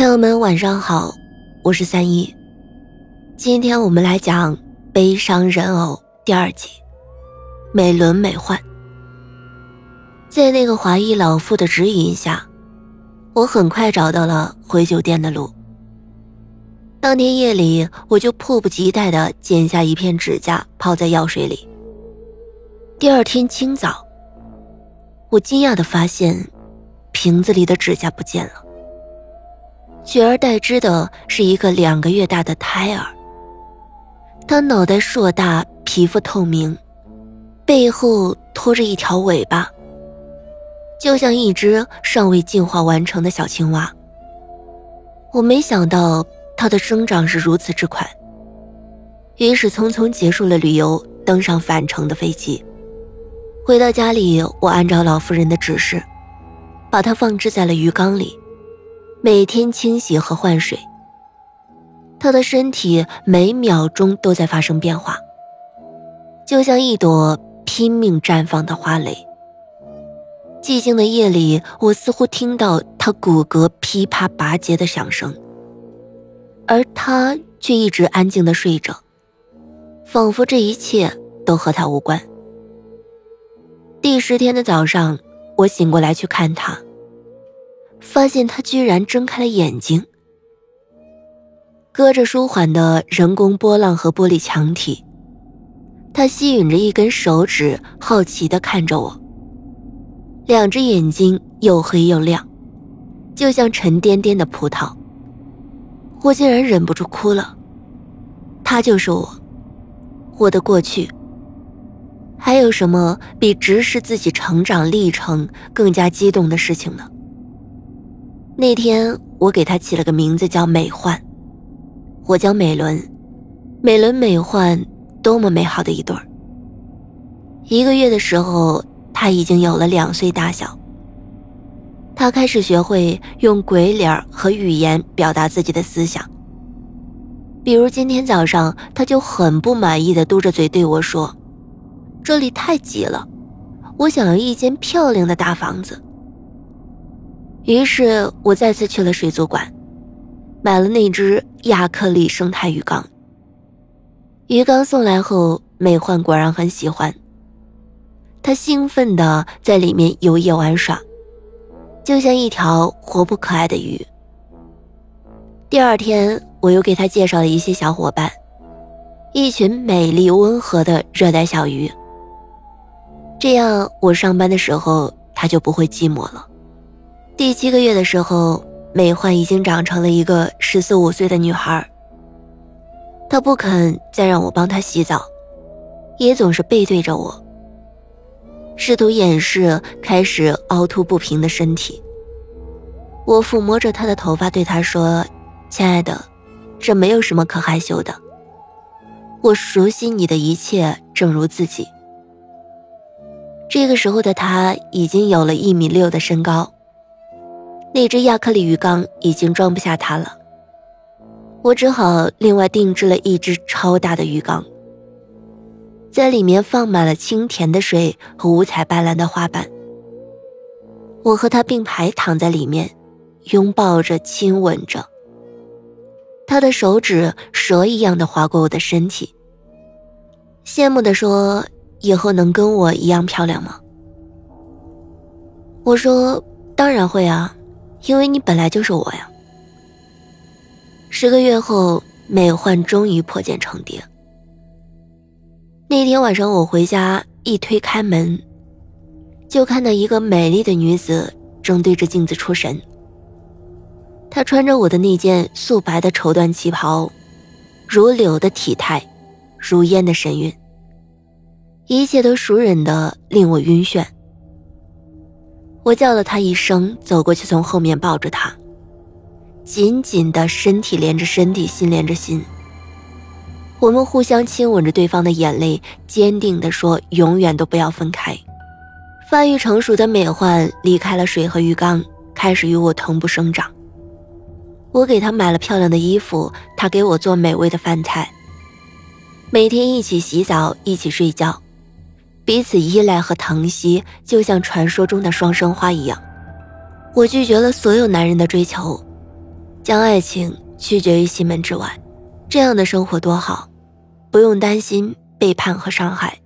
朋友们晚上好，我是三一。今天我们来讲《悲伤人偶》第二集，美轮美奂。在那个华裔老妇的指引下，我很快找到了回酒店的路。当天夜里，我就迫不及待地剪下一片指甲，泡在药水里。第二天清早，我惊讶地发现，瓶子里的指甲不见了。取而代之的是一个两个月大的胎儿。他脑袋硕大，皮肤透明，背后拖着一条尾巴，就像一只尚未进化完成的小青蛙。我没想到它的生长是如此之快，于是匆匆结束了旅游，登上返程的飞机。回到家里，我按照老妇人的指示，把它放置在了鱼缸里。每天清洗和换水，他的身体每秒钟都在发生变化，就像一朵拼命绽放的花蕾。寂静的夜里，我似乎听到他骨骼噼啪拔节的响声，而他却一直安静的睡着，仿佛这一切都和他无关。第十天的早上，我醒过来去看他。发现他居然睁开了眼睛，隔着舒缓的人工波浪和玻璃墙体，他吸吮着一根手指，好奇地看着我。两只眼睛又黑又亮，就像沉甸甸的葡萄。我竟然忍不住哭了。他就是我，我的过去。还有什么比直视自己成长历程更加激动的事情呢？那天我给他起了个名字叫美焕，我叫美伦，美伦美奂，多么美好的一对儿。一个月的时候，他已经有了两岁大小。他开始学会用鬼脸和语言表达自己的思想。比如今天早上，他就很不满意的嘟着嘴对我说：“这里太挤了，我想要一间漂亮的大房子。”于是我再次去了水族馆，买了那只亚克力生态鱼缸。鱼缸送来后，美焕果然很喜欢。他兴奋地在里面游曳玩耍，就像一条活泼可爱的鱼。第二天，我又给他介绍了一些小伙伴，一群美丽温和的热带小鱼。这样，我上班的时候他就不会寂寞了。第七个月的时候，美焕已经长成了一个十四五岁的女孩。她不肯再让我帮她洗澡，也总是背对着我，试图掩饰开始凹凸不平的身体。我抚摸着她的头发，对她说：“亲爱的，这没有什么可害羞的。我熟悉你的一切，正如自己。”这个时候的她已经有了一米六的身高。那只亚克力鱼缸已经装不下它了，我只好另外定制了一只超大的鱼缸，在里面放满了清甜的水和五彩斑斓的花瓣。我和他并排躺在里面，拥抱着、亲吻着。他的手指蛇一样的划过我的身体，羡慕地说：“以后能跟我一样漂亮吗？”我说：“当然会啊。”因为你本来就是我呀。十个月后，美幻终于破茧成蝶。那天晚上，我回家一推开门，就看到一个美丽的女子正对着镜子出神。她穿着我的那件素白的绸缎旗袍，如柳的体态，如烟的神韵，一切都熟稔的令我晕眩。我叫了他一声，走过去，从后面抱着他，紧紧的身体连着身体，心连着心。我们互相亲吻着对方的眼泪，坚定地说：“永远都不要分开。”发育成熟的美焕离开了水和浴缸，开始与我同步生长。我给他买了漂亮的衣服，他给我做美味的饭菜，每天一起洗澡，一起睡觉。彼此依赖和疼惜，就像传说中的双生花一样。我拒绝了所有男人的追求，将爱情拒绝于心门之外。这样的生活多好，不用担心背叛和伤害。